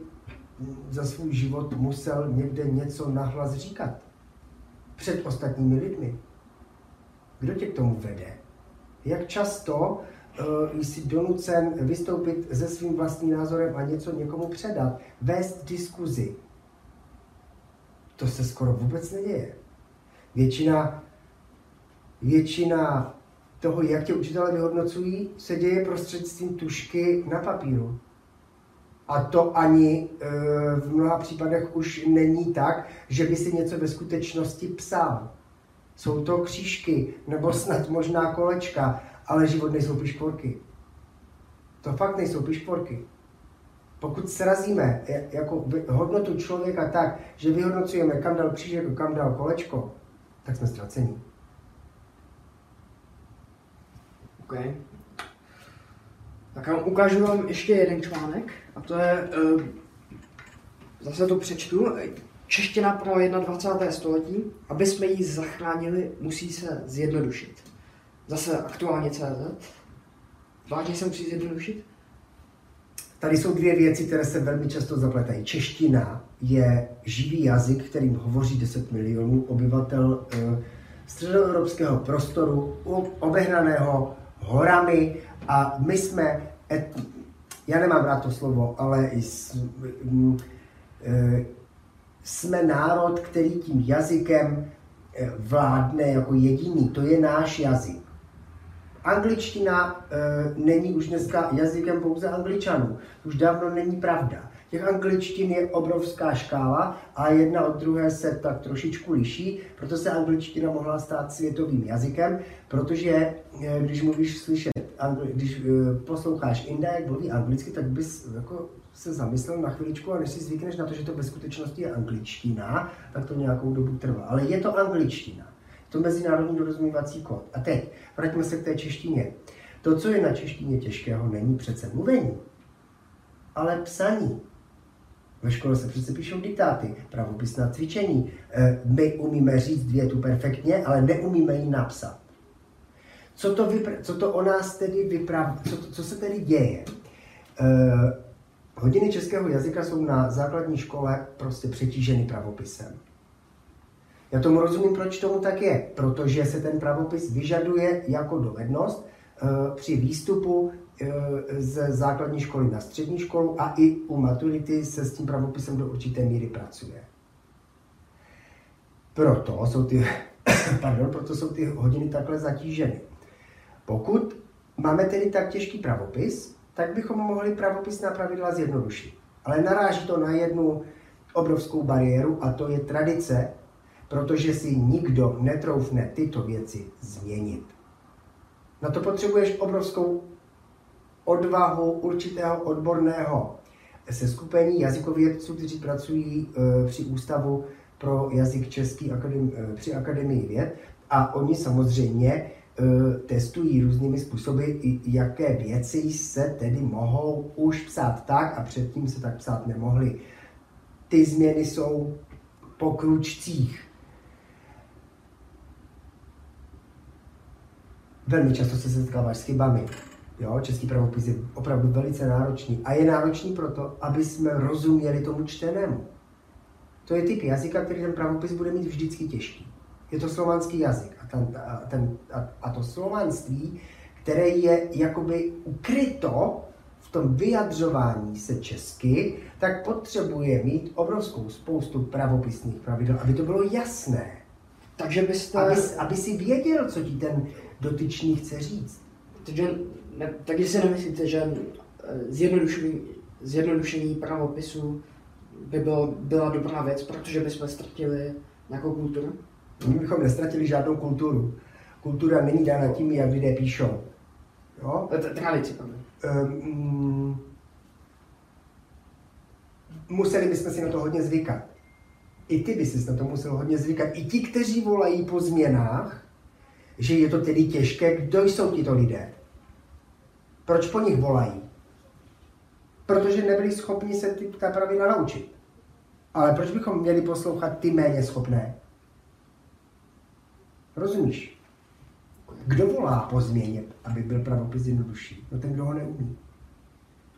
za svůj život musel někde něco nahlas říkat. Před ostatními lidmi. Kdo tě k tomu vede? Jak často uh, jsi donucen vystoupit se svým vlastním názorem a něco někomu předat, vést diskuzi? To se skoro vůbec neděje. Většina, většina toho, jak tě učitelé vyhodnocují, se děje prostřednictvím tušky na papíru. A to ani e, v mnoha případech už není tak, že by si něco ve skutečnosti psal. Jsou to křížky, nebo snad možná kolečka, ale život nejsou pišporky. To fakt nejsou pišporky. Pokud srazíme jako hodnotu člověka tak, že vyhodnocujeme, kam dal křížek kam dal kolečko, tak jsme ztracení. Okay. Tak já ukážu vám ještě jeden článek, a to je, uh, zase to přečtu, Čeština pro 21. století, aby jsme ji zachránili, musí se zjednodušit. Zase aktuálně CZ. Vážně se musí zjednodušit? Tady jsou dvě věci, které se velmi často zapletají. Čeština je živý jazyk, kterým hovoří 10 milionů obyvatel e, středoevropského prostoru, obehnaného horami a my jsme, et, já nemám rád to slovo, ale e, jsme národ, který tím jazykem e, vládne jako jediný. To je náš jazyk. Angličtina e, není už dneska jazykem pouze angličanů. Už dávno není pravda. Těch angličtin je obrovská škála a jedna od druhé se tak trošičku liší, proto se angličtina mohla stát světovým jazykem, protože eh, když mluvíš slyšet, když eh, posloucháš Inda, jak mluví anglicky, tak bys jako se zamyslel na chviličku a než si zvykneš na to, že to ve skutečnosti je angličtina, tak to nějakou dobu trvá. Ale je to angličtina. Je to mezinárodní dorozumívací kód. A teď, vraťme se k té češtině. To, co je na češtině těžkého, není přece mluvení, ale psaní. Ve škole se přece píšou diktáty, pravopisná cvičení. Eh, my umíme říct větu perfektně, ale neumíme ji napsat. Co to, vypr- co to o nás tedy vypráví, co, co se tedy děje? Uh, hodiny českého jazyka jsou na základní škole prostě přetíženy pravopisem. Já tomu rozumím, proč tomu tak je. Protože se ten pravopis vyžaduje jako dovednost uh, při výstupu Eh, ze základní školy na střední školu a i u maturity se s tím pravopisem do určité míry pracuje. Proto jsou ty, pardon, proto jsou ty hodiny takhle zatíženy. Pokud máme tedy tak těžký pravopis, tak bychom mohli pravopisná pravidla zjednodušit. Ale naráží to na jednu obrovskou bariéru a to je tradice, protože si nikdo netroufne tyto věci změnit. Na to potřebuješ obrovskou odvahu určitého odborného seskupení jazykovědců, kteří pracují e, při Ústavu pro jazyk český akademi, e, při Akademii věd. A oni samozřejmě testují různými způsoby, jaké věci se tedy mohou už psát tak a předtím se tak psát nemohly. Ty změny jsou po kručcích. Velmi často se setkáváš s chybami. Jo, český pravopis je opravdu velice náročný. A je náročný proto, aby jsme rozuměli tomu čtenému. To je typ jazyka, který ten pravopis bude mít vždycky těžký. Je to slovanský jazyk. A, ten, a, ten, a, a to slovanství, které je jakoby ukryto v tom vyjadřování se česky, tak potřebuje mít obrovskou spoustu pravopisných pravidel, aby to bylo jasné. Takže byste... Aby, aby si věděl, co ti ten dotyčný chce říct. Takže, ne, takže si nemyslíte, že eh, zjednodušení, zjednodušení pravopisu by bylo, byla dobrá věc, protože bychom ztratili nějakou kulturu? My bychom nestratili žádnou kulturu. Kultura není dána tím, jak lidé píšou. Jo? Tradici, um, museli bychom si na to hodně zvykat. I ty bys na to musel hodně zvykat. I ti, kteří volají po změnách, že je to tedy těžké, kdo jsou tito lidé? Proč po nich volají? Protože nebyli schopni se ty, ta pravidla naučit. Ale proč bychom měli poslouchat ty méně schopné? Rozumíš? Kdo volá po změně, aby byl pravopis jednodušší? No ten, kdo ho neumí.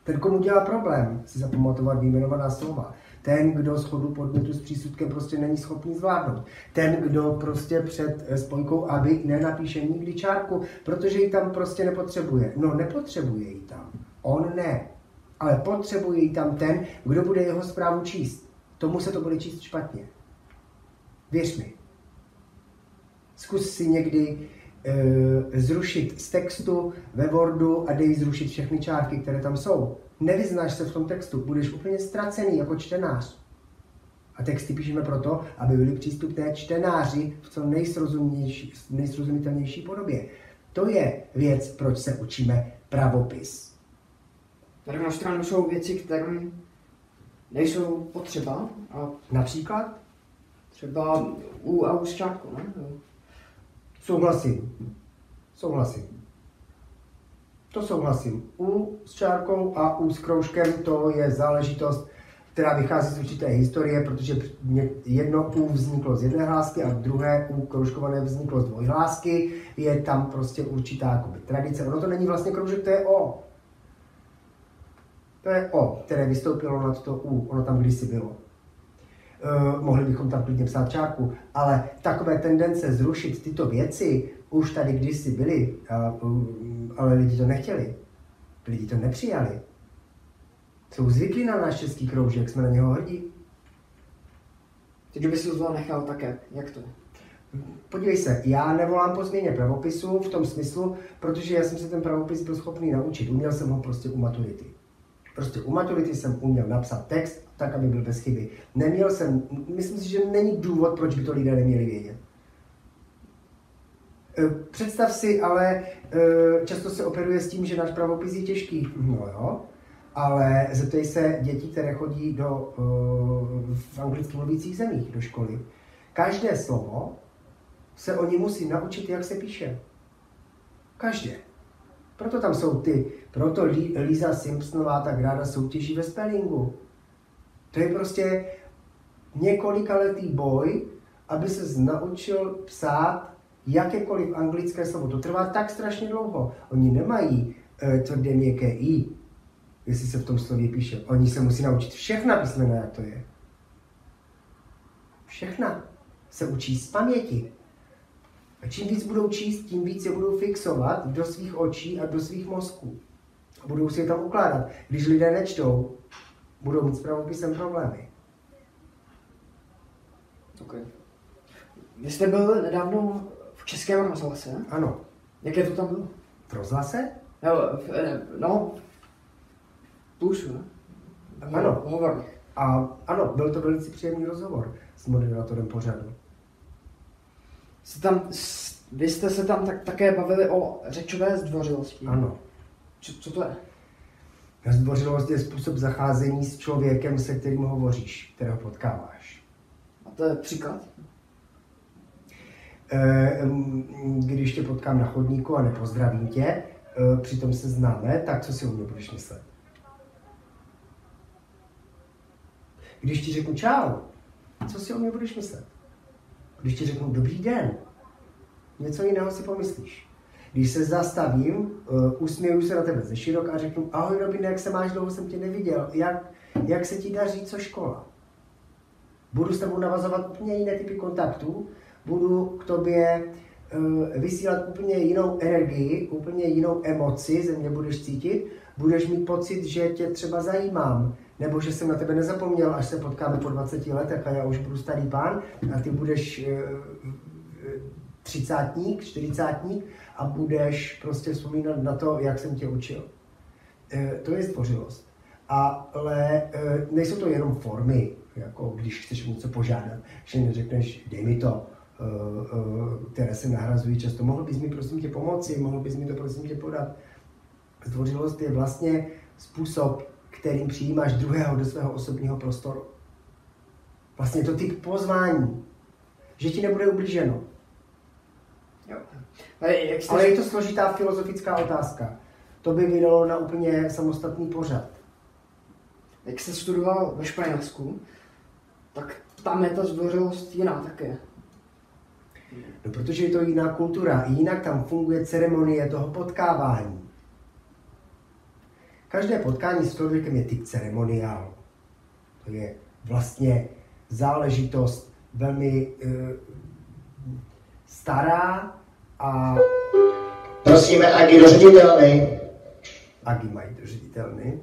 Ten, komu dělá problém si zapamatovat výjmenovaná slova. Ten, kdo schodu podmětu s přísudkem prostě není schopný zvládnout. Ten, kdo prostě před eh, spojkou aby nenapíše nikdy čárku, protože ji tam prostě nepotřebuje. No, nepotřebuje ji tam. On ne. Ale potřebuje ji tam ten, kdo bude jeho zprávu číst. Tomu se to bude číst špatně. Věř mi. Zkus si někdy e, zrušit z textu ve Wordu a dej zrušit všechny čárky, které tam jsou. Nevyznáš se v tom textu, budeš úplně ztracený jako čtenář. A texty píšeme proto, aby byly přístupné čtenáři v co nejsrozumitelnější podobě. To je věc, proč se učíme pravopis. Na druhou stranu jsou věci, které nejsou potřeba. A Například? Třeba u a u ne? Souhlasím. Souhlasím. To souhlasím. U s čárkou a u s kroužkem to je záležitost, která vychází z určité historie, protože jedno U vzniklo z jedné hlásky a druhé U kroužkované vzniklo z dvojhlásky. Je tam prostě určitá jakoby, tradice. Ono to není vlastně kroužek, to je O. To je O, které vystoupilo na to U. Ono tam kdysi bylo. Uh, mohli bychom tam klidně psát čárku, ale takové tendence zrušit tyto věci už tady kdysi byly, uh, ale lidi to nechtěli. Lidi to nepřijali. Jsou zvyklí na náš český kroužek, jsme na něho hrdí. Teď by si to nechal také, jak to? Podívej se, já nevolám po změně pravopisu v tom smyslu, protože já jsem se ten pravopis byl schopný naučit. Uměl jsem ho prostě u maturity. Prostě u maturity jsem uměl napsat text tak, aby byl bez chyby. Neměl jsem, myslím si, že není důvod, proč by to lidé neměli vědět. E, představ si, ale e, často se operuje s tím, že náš pravopis je těžký. No jo, ale zeptej se dětí, které chodí do, e, v anglicky mluvících zemích do školy. Každé slovo se oni musí naučit, jak se píše. Každé. Proto tam jsou ty, proto Lisa Simpsonová tak ráda soutěží ve spellingu. To je prostě několikaletý boj, aby se naučil psát jakékoliv anglické slovo. To trvá tak strašně dlouho. Oni nemají e, tvrdé měkké i, jestli se v tom slově píše. Oni se musí naučit všechna písmena, jak to je. Všechna se učí z paměti. A čím víc budou číst, tím víc je budou fixovat do svých očí a do svých mozků. A budou si je tam ukládat. Když lidé nečtou, budou mít s pravopisem problémy. Okay. Vy jste byl nedávno v Českém rozhlase? Ano. Jaké to tam bylo? V rozhlase? No, v, eh, no plusu, ne? Ano. Hovor. A ano, byl to velice příjemný rozhovor s moderátorem pořadu. Jste tam, vy jste se tam tak, také bavili o řečové zdvořilosti. Ano. Co, co to je? Zdvořilost je způsob zacházení s člověkem, se kterým hovoříš, kterého potkáváš. A to je příklad? Eh, když tě potkám na chodníku a nepozdravím tě, eh, přitom se známe, tak co si o mě budeš myslet? Když ti řeknu čau, co si o mě budeš myslet? Když ti řeknu dobrý den, něco jiného si pomyslíš. Když se zastavím, uh, usměju se na tebe ze širok a řeknu, ahoj Robin, jak se máš, dlouho jsem tě neviděl, jak, jak se ti daří, co škola? Budu s tebou navazovat úplně jiné typy kontaktů, budu k tobě uh, vysílat úplně jinou energii, úplně jinou emoci, ze mě budeš cítit, budeš mít pocit, že tě třeba zajímám, nebo že jsem na tebe nezapomněl, až se potkáme po 20 letech a já už budu starý pán a ty budeš uh, třicátník, čtyřicátník a budeš prostě vzpomínat na to, jak jsem tě učil. To je zdvořilost. Ale nejsou to jenom formy, jako když chceš něco požádat, že neřekneš, dej mi to, které se nahrazují často. Mohl bys mi prosím tě pomoci, mohl bys mi to prosím tě podat. Zdvořilost je vlastně způsob, kterým přijímáš druhého do svého osobního prostoru. Vlastně to typ pozvání, že ti nebude ublíženo, Jo. Ale, jak jste... Ale je to složitá filozofická otázka. To by vydalo na úplně samostatný pořad. Jak jste studoval ve Španělsku, tak tam je ta zdvořilost jiná také. No, protože je to jiná kultura. Jinak tam funguje ceremonie toho potkávání. Každé potkání s člověkem je typ ceremoniál. To je vlastně záležitost velmi e, stará, a prosíme Agi do ředitelny. Agi mají do ředitelny.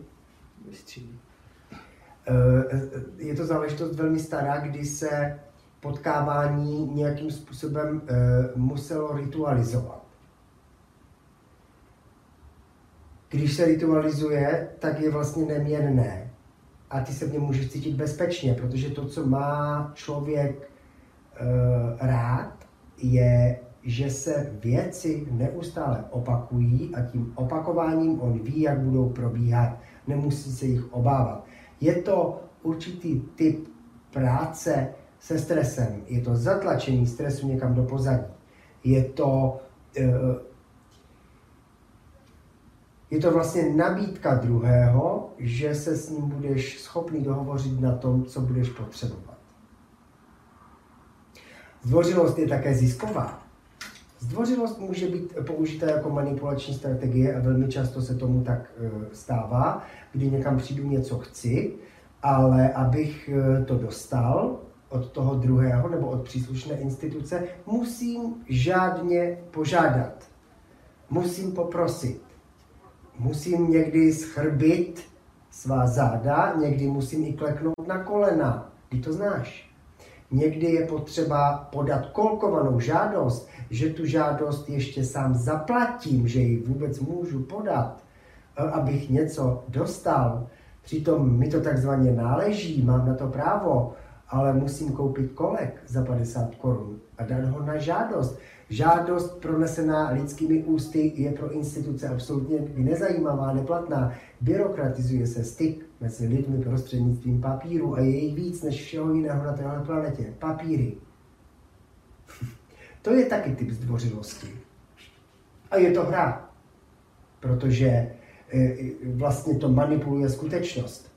Eh, eh, je to záležitost velmi stará, kdy se potkávání nějakým způsobem eh, muselo ritualizovat. Když se ritualizuje, tak je vlastně neměrné. A ty se v něm můžeš cítit bezpečně, protože to, co má člověk rád, je že se věci neustále opakují a tím opakováním on ví, jak budou probíhat. Nemusí se jich obávat. Je to určitý typ práce se stresem. Je to zatlačení stresu někam do pozadí. Je to, eh, je to vlastně nabídka druhého, že se s ním budeš schopný dohovořit na tom, co budeš potřebovat. Zdvořilost je také zisková. Zdvořilost může být použita jako manipulační strategie a velmi často se tomu tak e, stává, kdy někam přijdu, něco chci, ale abych e, to dostal od toho druhého nebo od příslušné instituce, musím žádně požádat. Musím poprosit. Musím někdy schrbit svá záda, někdy musím i kleknout na kolena. Ty to znáš. Někdy je potřeba podat kolkovanou žádost, že tu žádost ještě sám zaplatím, že ji vůbec můžu podat, e, abych něco dostal. Přitom mi to takzvaně náleží, mám na to právo, ale musím koupit kolek za 50 korun a dát ho na žádost. Žádost pronesená lidskými ústy je pro instituce absolutně nezajímavá, neplatná. Byrokratizuje se styk mezi lidmi prostřednictvím papíru a je jich víc než všeho jiného na téhle planetě. Papíry. to je taky typ zdvořilosti. A je to hra, protože e, e, vlastně to manipuluje skutečnost.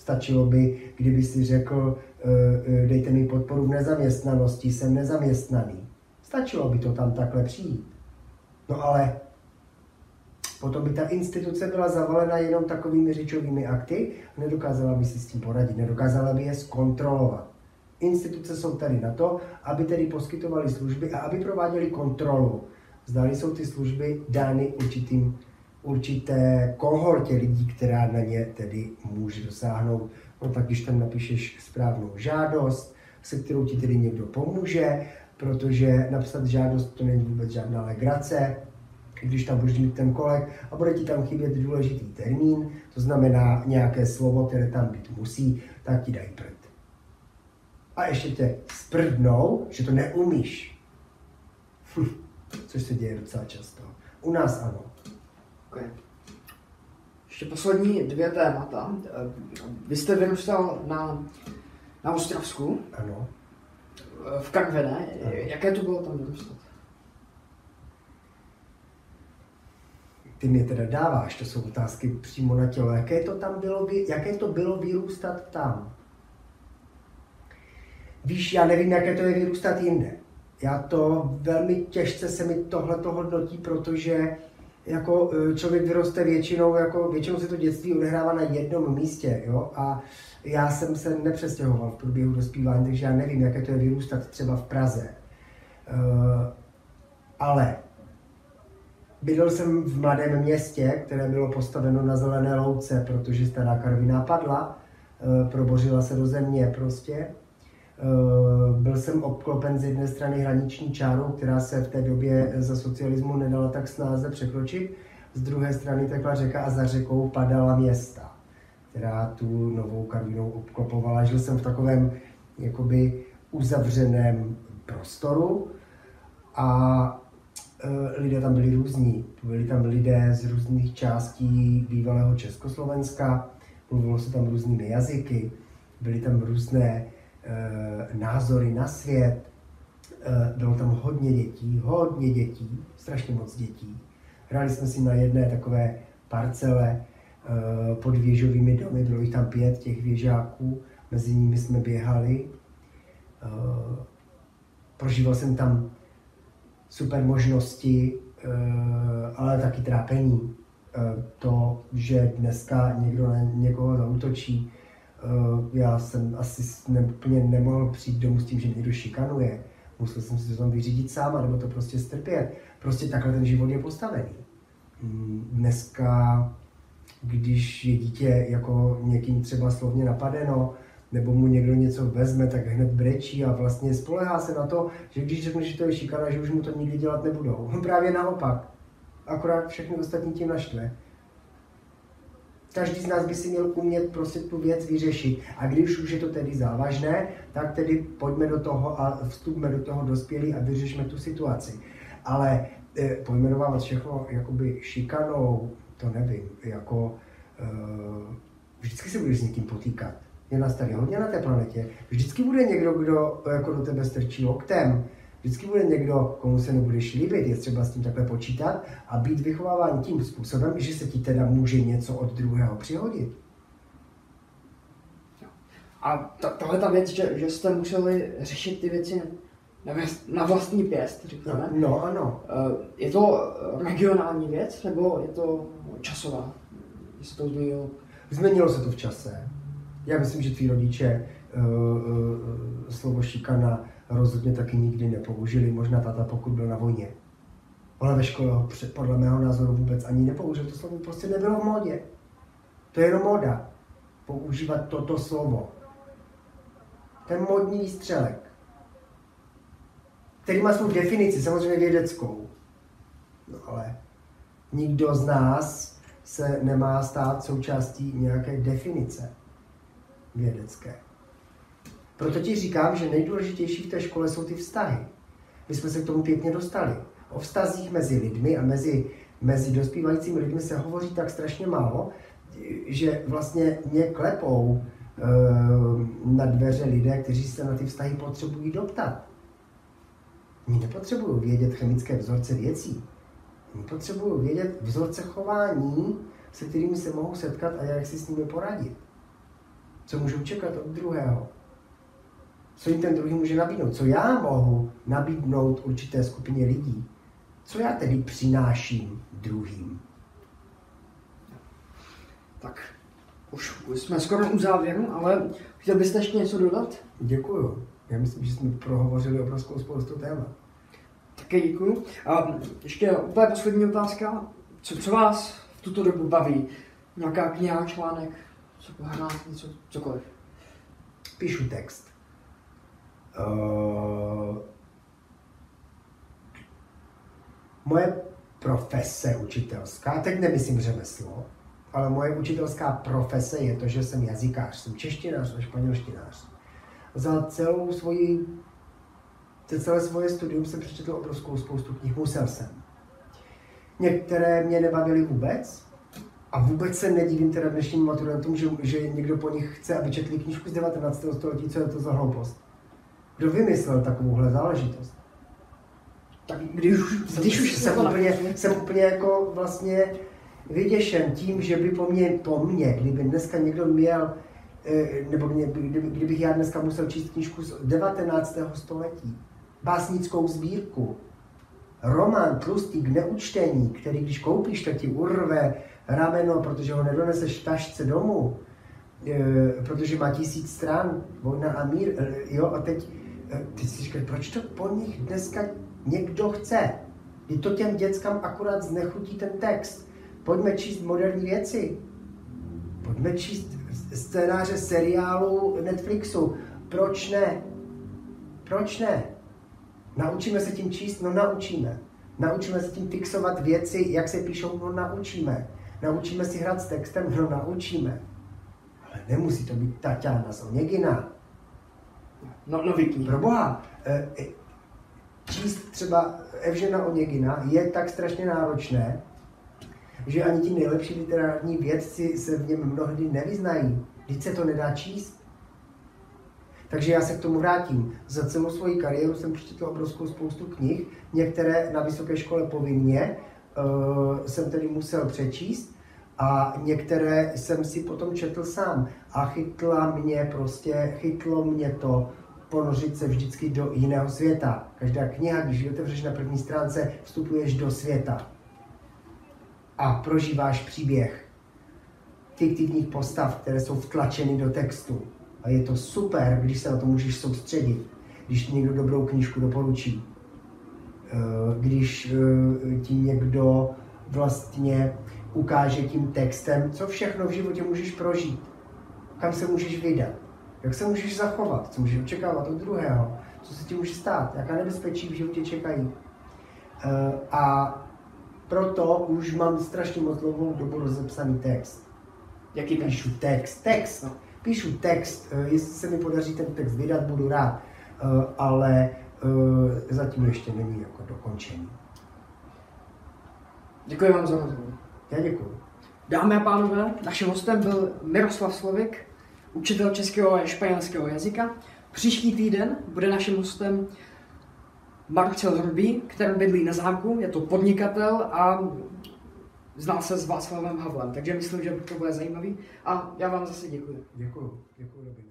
Stačilo by, kdyby si řekl, e, dejte mi podporu v nezaměstnanosti, jsem nezaměstnaný. Stačilo by to tam takhle přijít. No ale potom by ta instituce byla zavalena jenom takovými řečovými akty a nedokázala by si s tím poradit, nedokázala by je zkontrolovat. Instituce jsou tady na to, aby tedy poskytovaly služby a aby prováděly kontrolu. Zdali jsou ty služby dány určitým, určité kohortě lidí, která na ně tedy může dosáhnout. No tak když tam napíšeš správnou žádost, se kterou ti tedy někdo pomůže, protože napsat žádost to není vůbec žádná legrace, když tam budeš mít ten kolek a bude ti tam chybět důležitý termín, to znamená nějaké slovo, které tam být musí, tak ti dají prd. A ještě tě sprdnou, že to neumíš. Hm, což se děje docela často. U nás ano. Okay. Ještě poslední dvě témata. Vy jste vyrůstal na, na Ostravsku. Ano. v Karve, ne? Jaké to bylo tam vyrůstat? Ty mě teda dáváš, to jsou otázky přímo na tělo. Jaké to tam bylo, jaké to bylo vyrůstat tam? Víš, já nevím, jaké to je vyrůstat jinde. Já to velmi těžce se mi tohle to hodnotí, protože jako e, člověk vyroste většinou, jako většinou se to dětství odehrává na jednom místě, jo, a já jsem se nepřestěhoval v průběhu dospívání, takže já nevím, jaké to je vyrůstat třeba v Praze. Uh, ale bydlel jsem v mladém městě, které bylo postaveno na zelené louce, protože stará Karviná padla, uh, probořila se do země prostě. Uh, byl jsem obklopen z jedné strany hraniční čárou, která se v té době za socialismu nedala tak snáze překročit, z druhé strany tekla řeka a za řekou padala města která tu novou Karvinou obklopovala. Žil jsem v takovém jakoby uzavřeném prostoru a e, lidé tam byli různí. Byli tam lidé z různých částí bývalého Československa, mluvilo se tam různými jazyky, byly tam různé názory na svět, e, bylo tam hodně dětí, hodně dětí, strašně moc dětí. Hráli jsme si na jedné takové parcele, Eh, pod věžovými domy, bylo jich tam pět těch věžáků, mezi nimi jsme běhali. Eh, prožíval jsem tam super možnosti, eh, ale taky trápení. To, že dneska někdo na někoho zautočí, já jsem asi ne, úplně nemohl přijít domů s tím, že někdo šikanuje. Musel jsem si to tam vyřídit sám, nebo to prostě strpět. Prostě takhle ten život je postavený. Mm, dneska když je dítě jako někým třeba slovně napadeno, nebo mu někdo něco vezme, tak hned brečí a vlastně spolehá se na to, že když řekne, že to je šikana, že už mu to nikdy dělat nebudou. Právě naopak. Akorát všechny ostatní tím naštve. Každý z nás by si měl umět prostě tu věc vyřešit. A když už je to tedy závažné, tak tedy pojďme do toho a vstupme do toho dospělí a vyřešme tu situaci. Ale e, pojmenovávat všechno jakoby šikanou, to nevím, jako uh, vždycky se budeš s někým potýkat. Je nás tady hodně na té planetě. Vždycky bude někdo, kdo jako do tebe strčí loktem. Vždycky bude někdo, komu se nebudeš líbit, je třeba s tím takhle počítat a být vychováván tím způsobem, že se ti teda může něco od druhého přihodit. A tohle ta věc, že, že jste museli řešit ty věci na vlastní pěst, řekněme. No, no ano. Eh, je to regionální věc, nebo je to časová? Jestli to změnilo? Změnilo se to v čase. Já myslím, že tví rodiče uh, uh, slovo šikana rozhodně taky nikdy nepoužili. Možná tata, pokud byl na vojně. Ale ve škole ho podle mého názoru vůbec ani nepoužil. To slovo prostě nebylo v modě. To je jenom moda. Používat toto slovo. Ten modní výstřelek který má svou definici, samozřejmě vědeckou. No ale nikdo z nás se nemá stát součástí nějaké definice vědecké. Proto ti říkám, že nejdůležitější v té škole jsou ty vztahy. My jsme se k tomu pěkně dostali. O vztazích mezi lidmi a mezi, mezi dospívajícími lidmi se hovoří tak strašně málo, že vlastně mě klepou e, na dveře lidé, kteří se na ty vztahy potřebují doptat. Oni nepotřebují vědět chemické vzorce věcí. Oni potřebují vědět vzorce chování, se kterými se mohou setkat a jak si s nimi poradit. Co můžou čekat od druhého. Co jim ten druhý může nabídnout. Co já mohu nabídnout určité skupině lidí. Co já tedy přináším druhým. Tak, už, už jsme skoro u závěru, ale chtěl byste ještě něco dodat? Děkuju. Já myslím, že jsme prohovořili obrovskou spoustu témat. Také děkuju. A ještě úplně poslední otázka. Co, co vás v tuto dobu baví? Nějaká kniha, článek, co hra, něco, cokoliv? Píšu text. Uh, moje profese učitelská, teď nemyslím řemeslo, ale moje učitelská profese je to, že jsem jazykář, jsem češtinář a španělštinář. Za celou svoji to celé svoje studium jsem přečetl obrovskou spoustu knih, musel jsem. Některé mě nebavily vůbec a vůbec se nedivím teda dnešním maturantům, že, že někdo po nich chce, aby četli knížku z 19. století, co je to za hloupost. Kdo vymyslel takovouhle záležitost? Tak když už, když už jsem, úplně, jsem úplně jako vlastně vyděšen tím, že by po mně, po mně, kdyby dneska někdo měl, eh, nebo kdyby, kdybych já dneska musel číst knížku z 19. století, básnickou sbírku, román Tlustý k neučtení, který když koupíš, tak ti urve rameno, protože ho nedoneseš v tašce domů, e, protože má tisíc stran, vojna a mír, e, jo, a teď, e, teď si říkáš, proč to po nich dneska někdo chce? Je to těm dětskám akorát znechutí ten text. Pojďme číst moderní věci. Pojďme číst scénáře seriálu Netflixu. Proč ne? Proč ne? Naučíme se tím číst? No naučíme. Naučíme se tím fixovat věci, jak se píšou? No naučíme. Naučíme si hrát s textem? No naučíme. Ale nemusí to být Tatiana Soněgina. No, no vypni. Pro boha. E, číst třeba Evžena Oněgina je tak strašně náročné, že ani ti nejlepší literární vědci se v něm mnohdy nevyznají. Když se to nedá číst. Takže já se k tomu vrátím. Za celou svoji kariéru jsem přečetl obrovskou spoustu knih, některé na vysoké škole povinně uh, jsem tedy musel přečíst a některé jsem si potom četl sám a chytla mě prostě, chytlo mě to ponořit se vždycky do jiného světa. Každá kniha, když ji otevřeš na první stránce, vstupuješ do světa a prožíváš příběh fiktivních postav, které jsou vtlačeny do textu. A je to super, když se na to můžeš soustředit, když ti někdo dobrou knížku doporučí, eh, když eh, ti někdo vlastně ukáže tím textem, co všechno v životě můžeš prožít, kam se můžeš vydat, jak se můžeš zachovat, co můžeš očekávat od druhého, co se ti může stát, jaká nebezpečí v životě čekají. Eh, a proto už mám strašně moc dlouhou dobu rozepsaný text. Jaký text? Píšu text, text. No píšu text, eh, jestli se mi podaří ten text vydat, budu rád, eh, ale zatím ještě není jako dokončený. Děkuji vám za rozhovor. Já děkuji. Dámy a pánové, naším hostem byl Miroslav Slovik, učitel českého a španělského jazyka. Příští týden bude naším hostem Marcel Hrubý, který bydlí na zámku, je to podnikatel a znal se s Václavem Havlem, takže myslím, že to bude zajímavý a já vám zase děkuji. Děkuji, děkuji.